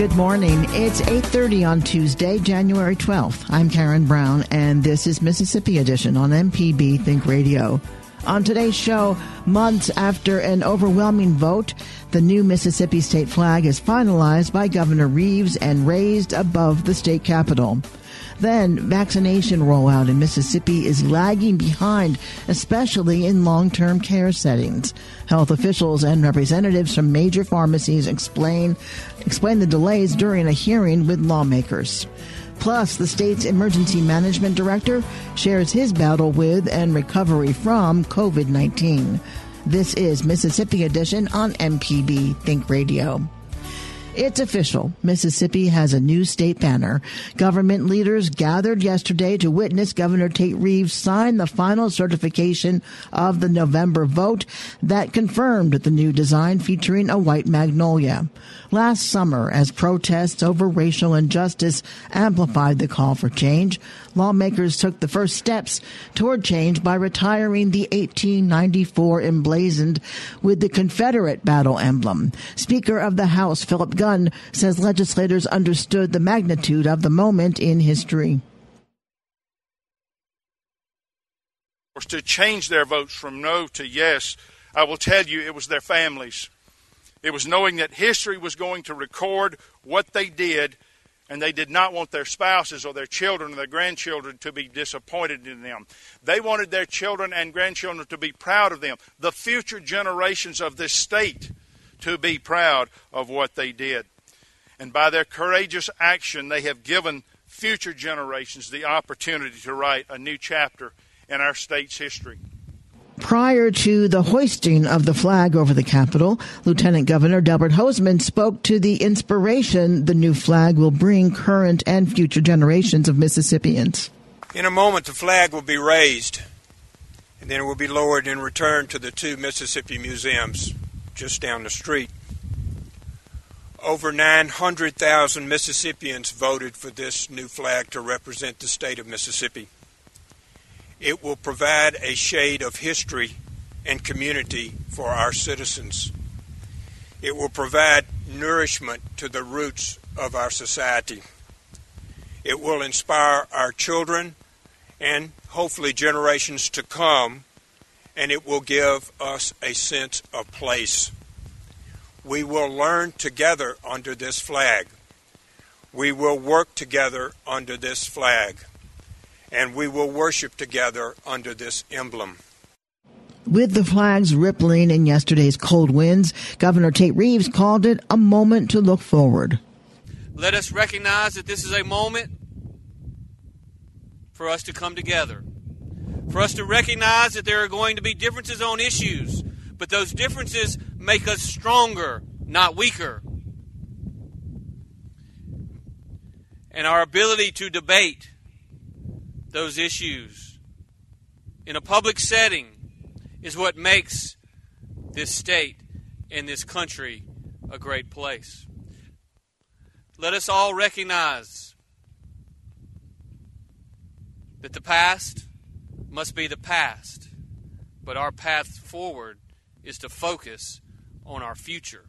Good morning. It's 8:30 on Tuesday, January 12th. I'm Karen Brown and this is Mississippi Edition on MPB Think Radio. On today's show, months after an overwhelming vote, the new Mississippi state flag is finalized by Governor Reeves and raised above the state capitol. Then, vaccination rollout in Mississippi is lagging behind, especially in long-term care settings. Health officials and representatives from major pharmacies explain explain the delays during a hearing with lawmakers. Plus, the state's emergency management director shares his battle with and recovery from COVID 19. This is Mississippi Edition on MPB Think Radio. It's official. Mississippi has a new state banner. Government leaders gathered yesterday to witness Governor Tate Reeves sign the final certification of the November vote that confirmed the new design featuring a white magnolia. Last summer, as protests over racial injustice amplified the call for change, lawmakers took the first steps toward change by retiring the 1894 emblazoned with the Confederate battle emblem. Speaker of the House, Phillip Gunn, says legislators understood the magnitude of the moment in history. To change their votes from no to yes, I will tell you it was their families it was knowing that history was going to record what they did, and they did not want their spouses or their children or their grandchildren to be disappointed in them. They wanted their children and grandchildren to be proud of them, the future generations of this state to be proud of what they did. And by their courageous action, they have given future generations the opportunity to write a new chapter in our state's history. Prior to the hoisting of the flag over the Capitol, Lieutenant Governor Delbert Hosemann spoke to the inspiration the new flag will bring current and future generations of Mississippians. In a moment, the flag will be raised, and then it will be lowered and returned to the two Mississippi museums just down the street. Over 900,000 Mississippians voted for this new flag to represent the state of Mississippi. It will provide a shade of history and community for our citizens. It will provide nourishment to the roots of our society. It will inspire our children and hopefully generations to come, and it will give us a sense of place. We will learn together under this flag. We will work together under this flag and we will worship together under this emblem. With the flags rippling in yesterday's cold winds, Governor Tate Reeves called it a moment to look forward. Let us recognize that this is a moment for us to come together, for us to recognize that there are going to be differences on issues, but those differences make us stronger, not weaker. And our ability to debate those issues in a public setting is what makes this state and this country a great place. let us all recognize that the past must be the past, but our path forward is to focus on our future.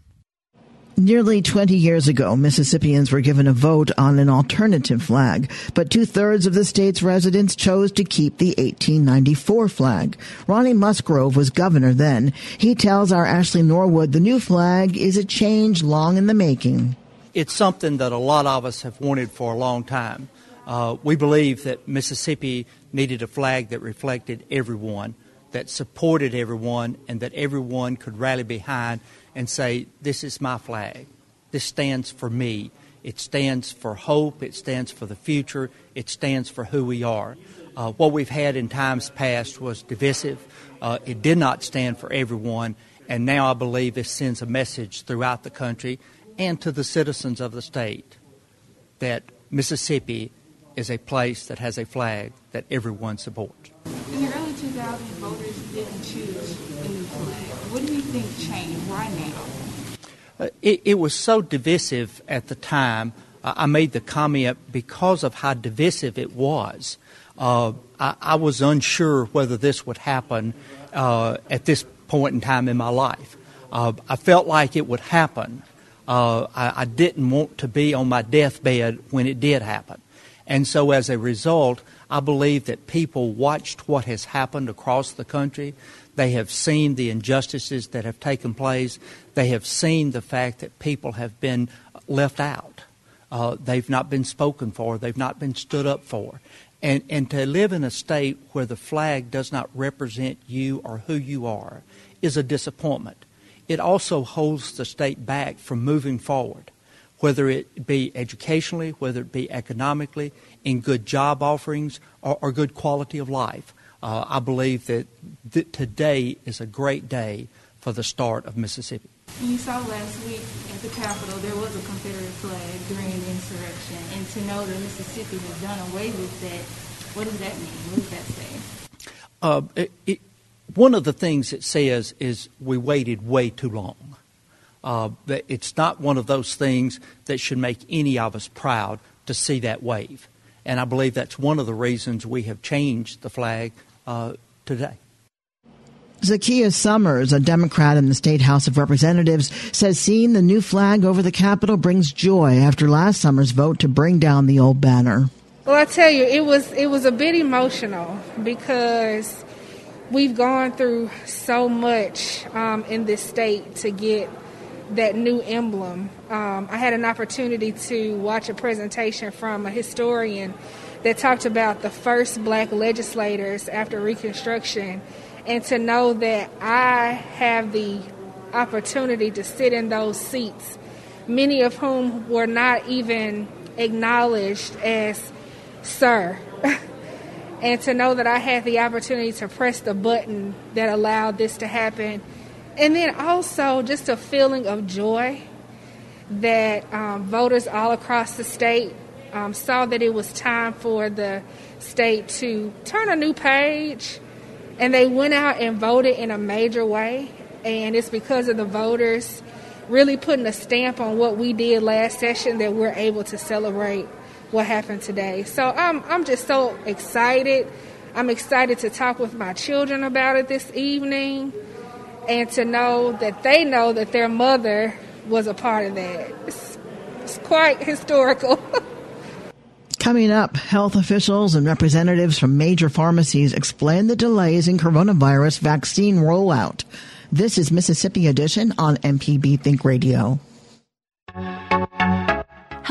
Nearly 20 years ago, Mississippians were given a vote on an alternative flag, but two thirds of the state's residents chose to keep the 1894 flag. Ronnie Musgrove was governor then. He tells our Ashley Norwood the new flag is a change long in the making. It's something that a lot of us have wanted for a long time. Uh, we believe that Mississippi needed a flag that reflected everyone, that supported everyone, and that everyone could rally behind and say, This is my flag. This stands for me. It stands for hope. It stands for the future. It stands for who we are. Uh, what we've had in times past was divisive. Uh, it did not stand for everyone. And now I believe it sends a message throughout the country and to the citizens of the state that Mississippi is a place that has a flag that everyone supports. In the early 2000s, voters didn't choose a new flag. What do you think changed? Why now? Uh, it, it, was so divisive at the time. Uh, I made the comment because of how divisive it was. Uh, I, I, was unsure whether this would happen uh, at this point in time in my life. Uh, I felt like it would happen. Uh, I, I didn't want to be on my deathbed when it did happen. And so, as a result, I believe that people watched what has happened across the country. They have seen the injustices that have taken place. They have seen the fact that people have been left out. Uh, they've not been spoken for. They've not been stood up for. And, and to live in a state where the flag does not represent you or who you are is a disappointment. It also holds the state back from moving forward whether it be educationally, whether it be economically, in good job offerings, or, or good quality of life. Uh, I believe that th- today is a great day for the start of Mississippi. You saw last week at the Capitol there was a Confederate flag during the insurrection, and to know that Mississippi has done away with that, what does that mean? What does that say? Uh, it, it, one of the things it says is we waited way too long. Uh, it's not one of those things that should make any of us proud to see that wave. And I believe that's one of the reasons we have changed the flag uh, today. Zakiya Summers, a Democrat in the State House of Representatives, says seeing the new flag over the Capitol brings joy after last summer's vote to bring down the old banner. Well, I tell you, it was it was a bit emotional because we've gone through so much um, in this state to get that new emblem. Um, I had an opportunity to watch a presentation from a historian that talked about the first black legislators after Reconstruction, and to know that I have the opportunity to sit in those seats, many of whom were not even acknowledged as sir. and to know that I had the opportunity to press the button that allowed this to happen and then also just a feeling of joy that um, voters all across the state um, saw that it was time for the state to turn a new page. And they went out and voted in a major way. And it's because of the voters really putting a stamp on what we did last session that we're able to celebrate what happened today. So I'm, I'm just so excited. I'm excited to talk with my children about it this evening and to know that they know that their mother was a part of that. It's, it's quite historical. Coming up, health officials and representatives from major pharmacies explain the delays in coronavirus vaccine rollout. This is Mississippi Edition on MPB Think Radio.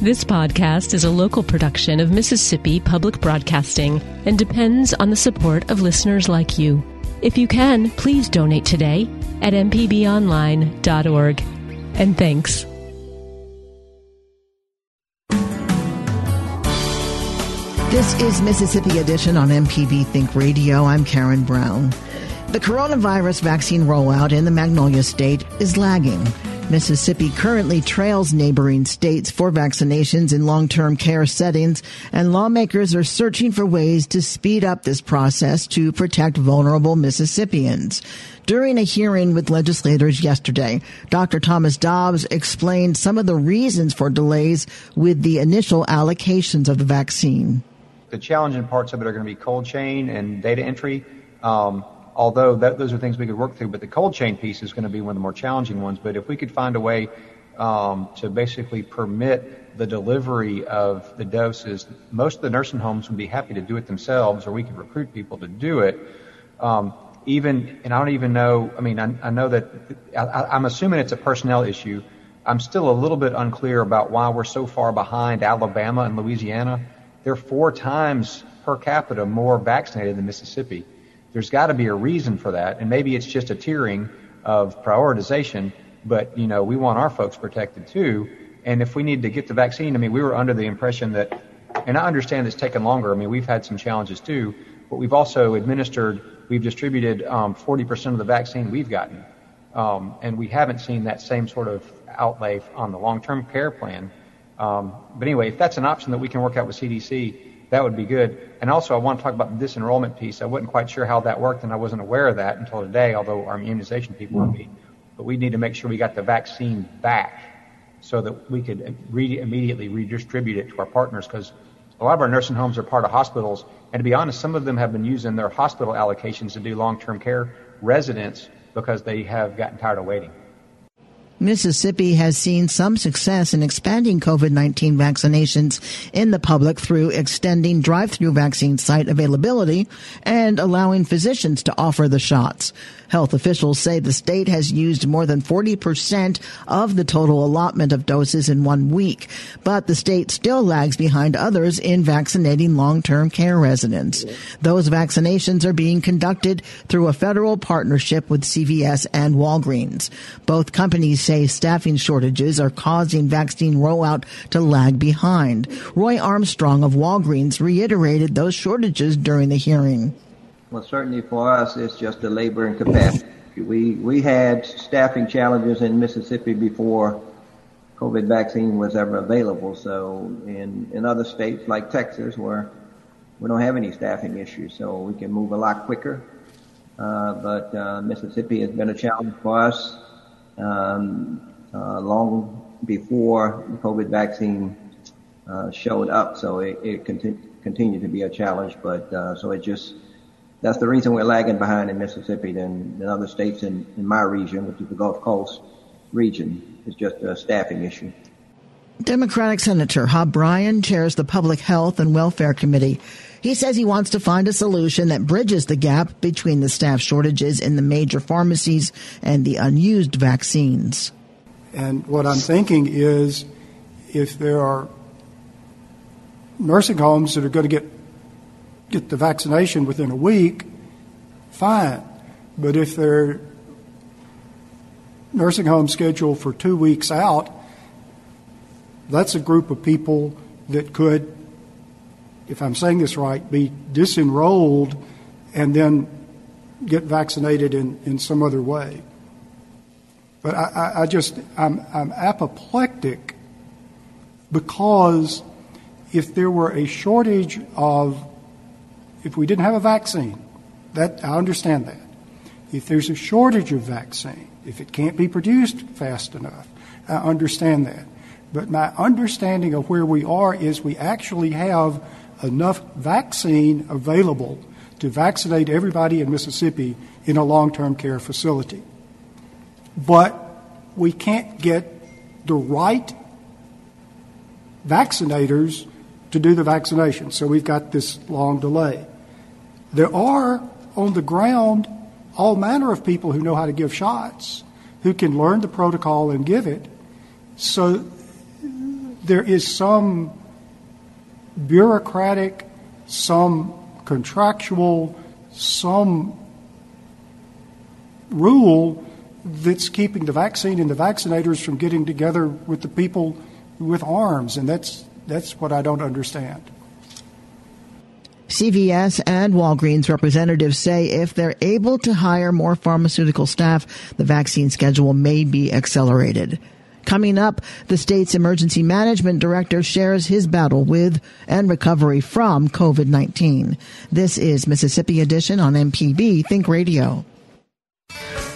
This podcast is a local production of Mississippi Public Broadcasting and depends on the support of listeners like you. If you can, please donate today at mpbonline.org. And thanks. This is Mississippi Edition on MPB Think Radio. I'm Karen Brown. The coronavirus vaccine rollout in the Magnolia State is lagging. Mississippi currently trails neighboring states for vaccinations in long-term care settings, and lawmakers are searching for ways to speed up this process to protect vulnerable Mississippians. During a hearing with legislators yesterday, Dr. Thomas Dobbs explained some of the reasons for delays with the initial allocations of the vaccine. The challenging parts of it are going to be cold chain and data entry. Um, although that, those are things we could work through, but the cold chain piece is going to be one of the more challenging ones. But if we could find a way um, to basically permit the delivery of the doses, most of the nursing homes would be happy to do it themselves, or we could recruit people to do it. Um, even, and I don't even know, I mean, I, I know that, I, I'm assuming it's a personnel issue. I'm still a little bit unclear about why we're so far behind Alabama and Louisiana they're four times per capita more vaccinated than Mississippi. There's got to be a reason for that, and maybe it's just a tiering of prioritization. But you know, we want our folks protected too. And if we need to get the vaccine, I mean, we were under the impression that, and I understand it's taken longer. I mean, we've had some challenges too, but we've also administered, we've distributed um, 40% of the vaccine we've gotten, um, and we haven't seen that same sort of outlay on the long-term care plan um, but anyway, if that's an option that we can work out with CDC, that would be good. And also, I want to talk about the disenrollment piece. I wasn't quite sure how that worked, and I wasn't aware of that until today, although our immunization people would be. But we need to make sure we got the vaccine back so that we could re- immediately redistribute it to our partners because a lot of our nursing homes are part of hospitals. And to be honest, some of them have been using their hospital allocations to do long-term care residents because they have gotten tired of waiting. Mississippi has seen some success in expanding COVID-19 vaccinations in the public through extending drive-through vaccine site availability and allowing physicians to offer the shots. Health officials say the state has used more than 40% of the total allotment of doses in one week, but the state still lags behind others in vaccinating long-term care residents. Those vaccinations are being conducted through a federal partnership with CVS and Walgreens. Both companies say staffing shortages are causing vaccine rollout to lag behind. Roy Armstrong of Walgreens reiterated those shortages during the hearing. Well, certainly for us, it's just the labor and capacity. We we had staffing challenges in Mississippi before COVID vaccine was ever available. So in in other states like Texas, where we don't have any staffing issues, so we can move a lot quicker. Uh, but uh, Mississippi has been a challenge for us um, uh, long before the COVID vaccine uh, showed up. So it, it continu- continued to be a challenge. But uh, so it just that's the reason we're lagging behind in Mississippi than, than other states in, in my region, which is the Gulf Coast region. It's just a staffing issue. Democratic Senator Hob Bryan chairs the Public Health and Welfare Committee. He says he wants to find a solution that bridges the gap between the staff shortages in the major pharmacies and the unused vaccines. And what I'm thinking is if there are nursing homes that are going to get get the vaccination within a week, fine. But if they're nursing home scheduled for two weeks out, that's a group of people that could, if I'm saying this right, be disenrolled and then get vaccinated in, in some other way. But I, I just, I'm, I'm apoplectic because if there were a shortage of if we didn't have a vaccine, that I understand that. If there's a shortage of vaccine, if it can't be produced fast enough, I understand that. But my understanding of where we are is we actually have enough vaccine available to vaccinate everybody in Mississippi in a long term care facility. But we can't get the right vaccinators to do the vaccination. So we've got this long delay. There are on the ground all manner of people who know how to give shots, who can learn the protocol and give it. So there is some bureaucratic, some contractual, some rule that's keeping the vaccine and the vaccinators from getting together with the people with arms, and that's that's what I don't understand. CVS and Walgreens representatives say if they're able to hire more pharmaceutical staff, the vaccine schedule may be accelerated. Coming up, the state's emergency management director shares his battle with and recovery from COVID-19. This is Mississippi Edition on MPB Think Radio.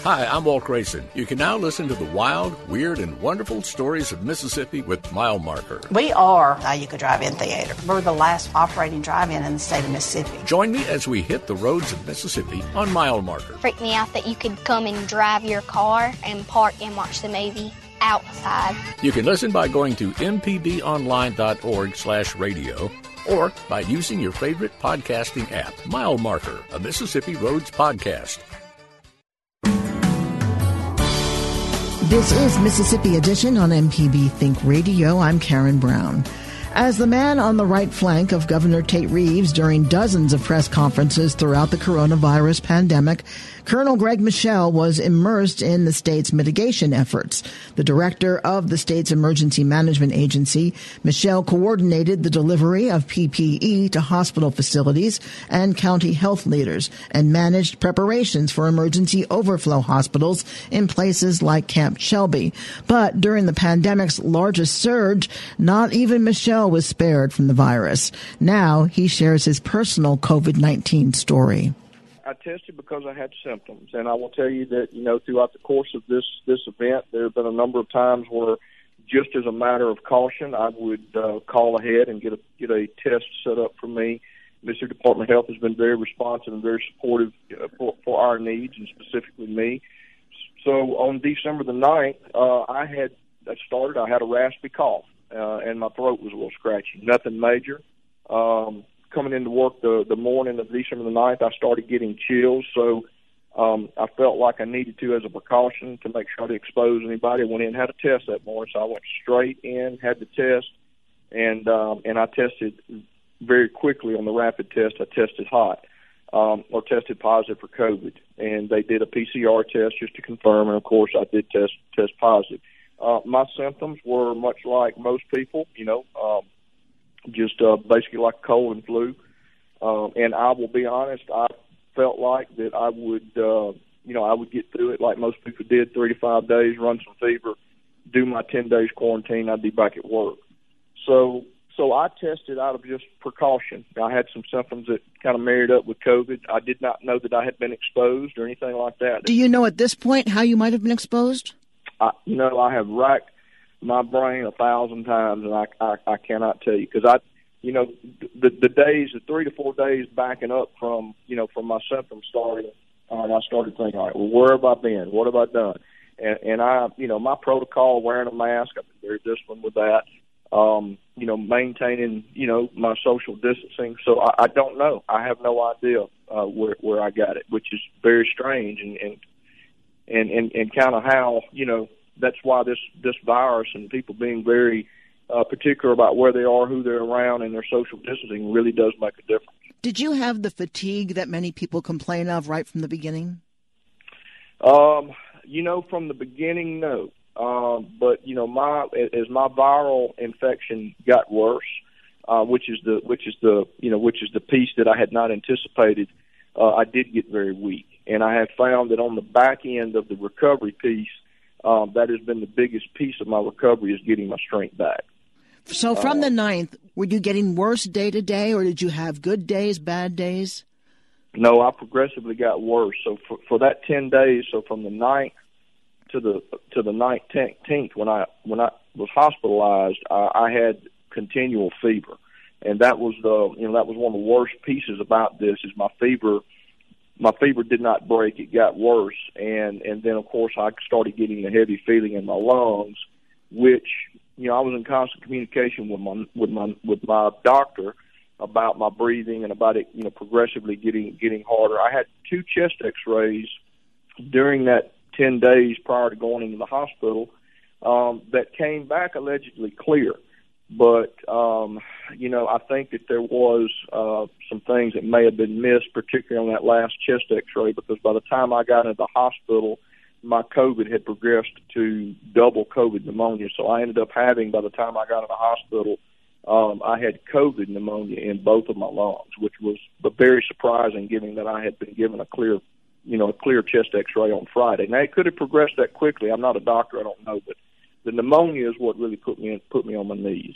Hi, I'm Walt Grayson. You can now listen to the wild, weird, and wonderful stories of Mississippi with Mile Marker. We are a You Could Drive In Theater. We're the last operating drive in in the state of Mississippi. Join me as we hit the roads of Mississippi on Mile Marker. Freaked me out that you could come and drive your car and park and watch the movie outside. You can listen by going to mpbonline.org slash radio or by using your favorite podcasting app, Mile Marker, a Mississippi Roads podcast. This is Mississippi Edition on MPB Think Radio. I'm Karen Brown. As the man on the right flank of Governor Tate Reeves during dozens of press conferences throughout the coronavirus pandemic, Colonel Greg Michel was immersed in the state's mitigation efforts. The director of the state's emergency management agency, Michel coordinated the delivery of PPE to hospital facilities and county health leaders and managed preparations for emergency overflow hospitals in places like Camp Shelby. But during the pandemic's largest surge, not even Michel was spared from the virus. Now he shares his personal COVID-19 story. I tested because I had symptoms, and I will tell you that you know throughout the course of this this event, there have been a number of times where, just as a matter of caution, I would uh, call ahead and get a get a test set up for me. Mississippi Department of Health has been very responsive and very supportive uh, for, for our needs and specifically me. So on December the ninth, uh, I had I started. I had a raspy cough, uh, and my throat was a little scratchy. Nothing major. Um, coming into work the the morning of December the ninth, I started getting chills. So um, I felt like I needed to, as a precaution, to make sure didn't expose anybody. I went in and had a test that morning, so I went straight in, had the test, and um, and I tested very quickly on the rapid test. I tested hot um, or tested positive for COVID, and they did a PCR test just to confirm. And of course, I did test test positive. Uh, my symptoms were much like most people, you know, um, just uh, basically like cold and flu. Um, and I will be honest, I felt like that I would, uh, you know, I would get through it like most people did, three to five days, run some fever, do my 10 days quarantine, I'd be back at work. So, so I tested out of just precaution. I had some symptoms that kind of married up with COVID. I did not know that I had been exposed or anything like that. Do you know at this point how you might have been exposed? I, you know, I have racked my brain a thousand times, and I I, I cannot tell you because I, you know, the the days, the three to four days backing up from you know from my symptoms starting, and I started thinking, all right, well, where have I been? What have I done? And and I, you know, my protocol, wearing a mask, I've been very disciplined with that. Um, you know, maintaining, you know, my social distancing. So I, I don't know. I have no idea uh, where where I got it, which is very strange and and and and, and kind of how you know that's why this this virus and people being very uh, particular about where they are, who they're around, and their social distancing really does make a difference. Did you have the fatigue that many people complain of right from the beginning? Um, you know, from the beginning, no. Um, but you know, my as my viral infection got worse, uh, which is the which is the you know which is the piece that I had not anticipated. Uh, I did get very weak, and I have found that on the back end of the recovery piece, um, that has been the biggest piece of my recovery is getting my strength back. So from the ninth, were you getting worse day to day, or did you have good days, bad days? No, I progressively got worse. So for, for that ten days, so from the ninth to the to the nineteenth, when I when I was hospitalized, I, I had continual fever, and that was the you know that was one of the worst pieces about this is my fever. My fever did not break; it got worse, and and then of course I started getting the heavy feeling in my lungs, which you know I was in constant communication with my with my with my doctor about my breathing and about it you know progressively getting getting harder. I had two chest X-rays during that 10 days prior to going into the hospital um, that came back allegedly clear. But, um, you know, I think that there was uh, some things that may have been missed, particularly on that last chest x ray, because by the time I got into the hospital, my COVID had progressed to double COVID pneumonia. So I ended up having, by the time I got in the hospital, um, I had COVID pneumonia in both of my lungs, which was very surprising, given that I had been given a clear, you know, a clear chest X-ray on Friday. Now it could have progressed that quickly. I'm not a doctor. I don't know, but the pneumonia is what really put me in, put me on my knees.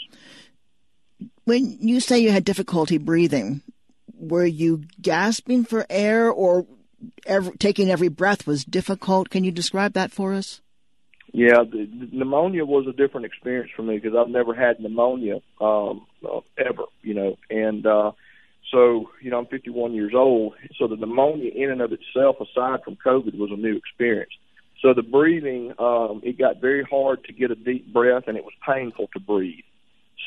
When you say you had difficulty breathing, were you gasping for air or every, taking every breath was difficult? Can you describe that for us? Yeah, the, the pneumonia was a different experience for me because I've never had pneumonia um, uh, ever, you know, and uh, so you know I'm 51 years old, so the pneumonia in and of itself, aside from COVID, was a new experience. So the breathing, um, it got very hard to get a deep breath, and it was painful to breathe.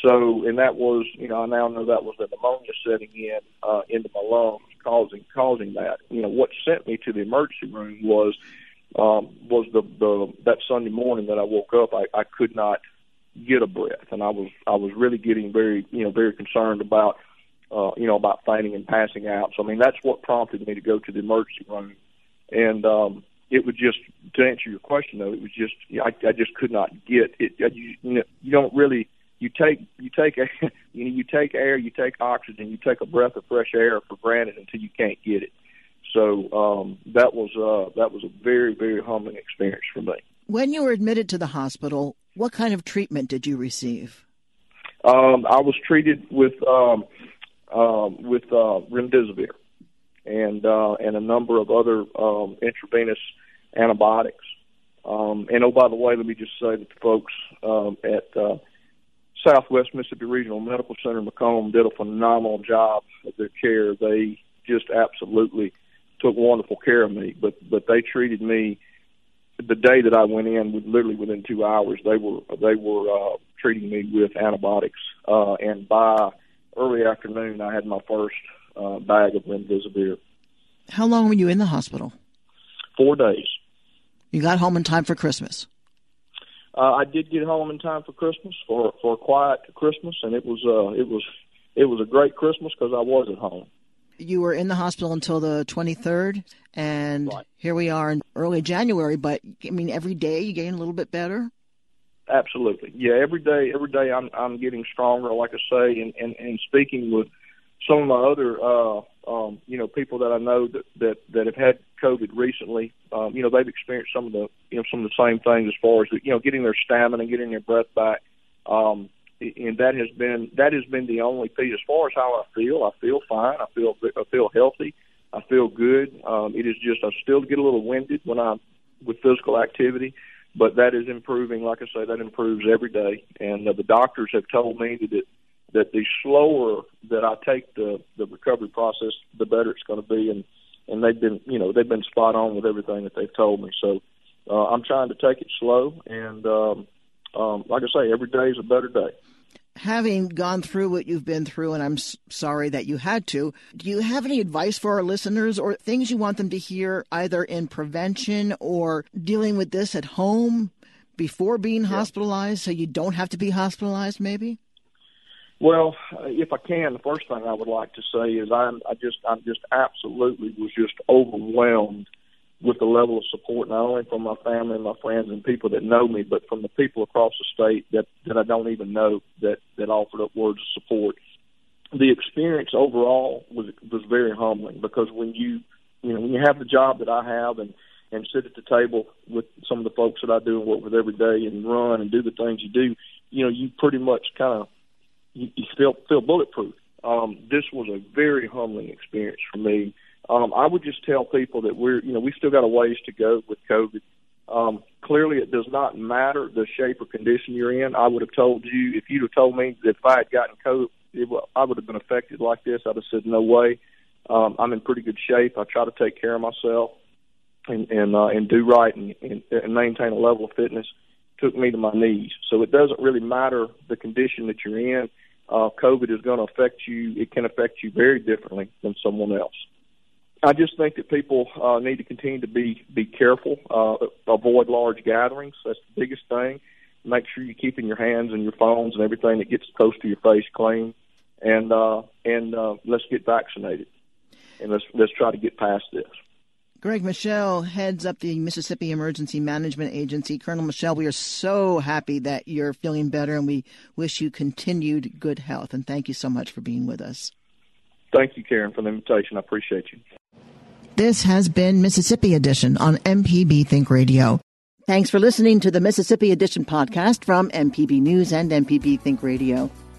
So, and that was, you know, I now know that was the pneumonia setting in uh, into my lungs, causing causing that. You know, what sent me to the emergency room was um, was the the that Sunday morning that I woke up, I, I could not get a breath, and I was I was really getting very you know very concerned about uh, you know about fainting and passing out. So I mean that's what prompted me to go to the emergency room, and um, it was just to answer your question though, it was just I, I just could not get it. You, you know, you don't really you take you take a you know you take air, you take oxygen, you take a breath of fresh air for granted until you can't get it. So um, that was uh, that was a very very humbling experience for me. When you were admitted to the hospital, what kind of treatment did you receive? Um, I was treated with um, uh, with uh, remdesivir and uh, and a number of other um, intravenous antibiotics. Um, and oh, by the way, let me just say that the folks um, at uh, Southwest Mississippi Regional Medical Center McComb did a phenomenal job of their care. They just absolutely took wonderful care of me. But but they treated me the day that I went in, with literally within two hours, they were they were uh, treating me with antibiotics. Uh, and by early afternoon, I had my first uh, bag of remdesivir. How long were you in the hospital? Four days. You got home in time for Christmas. Uh, I did get home in time for Christmas for for a quiet Christmas, and it was uh, it was it was a great Christmas because I was at home. You were in the hospital until the 23rd, and right. here we are in early January. But I mean, every day you getting a little bit better. Absolutely, yeah. Every day, every day, I'm I'm getting stronger. Like I say, and and, and speaking with some of my other uh, um, you know people that I know that that that have had COVID recently, um, you know they've experienced some of the you know some of the same things as far as you know getting their stamina, getting their breath back, um, and that has been that has been the only piece. As far as how I feel, I feel fine. I feel I feel healthy. I feel good. Um, it is just I still get a little winded when I'm with physical activity, but that is improving. Like I say, that improves every day, and uh, the doctors have told me that it that the slower that I take the the recovery process, the better it's going to be. And and they've been you know they've been spot on with everything that they've told me. So uh, I'm trying to take it slow, and um, um, like I say, every day is a better day. Having gone through what you've been through, and I'm sorry that you had to, do you have any advice for our listeners or things you want them to hear either in prevention or dealing with this at home before being yeah. hospitalized so you don't have to be hospitalized, maybe? Well, uh, if I can, the first thing I would like to say is I'm I just I'm just absolutely was just overwhelmed with the level of support not only from my family and my friends and people that know me, but from the people across the state that that I don't even know that that offered up words of support. The experience overall was was very humbling because when you you know when you have the job that I have and and sit at the table with some of the folks that I do and work with every day and run and do the things you do, you know, you pretty much kind of you, you feel feel bulletproof. Um, this was a very humbling experience for me. Um, I would just tell people that we're you know we still got a ways to go with COVID. Um, clearly, it does not matter the shape or condition you're in. I would have told you if you'd have told me that if I had gotten COVID, it, I would have been affected like this. I'd have said no way. Um, I'm in pretty good shape. I try to take care of myself and and uh, and do right and, and, and maintain a level of fitness. Took me to my knees. So it doesn't really matter the condition that you're in uh, COVID is going to affect you. It can affect you very differently than someone else. I just think that people uh, need to continue to be be careful, uh, avoid large gatherings. That's the biggest thing. Make sure you're keeping your hands and your phones and everything that gets close to your face clean, and uh, and uh, let's get vaccinated, and let's let's try to get past this. Greg Michel heads up the Mississippi Emergency Management Agency. Colonel Michel, we are so happy that you're feeling better and we wish you continued good health. And thank you so much for being with us. Thank you, Karen, for the invitation. I appreciate you. This has been Mississippi Edition on MPB Think Radio. Thanks for listening to the Mississippi Edition podcast from MPB News and MPB Think Radio.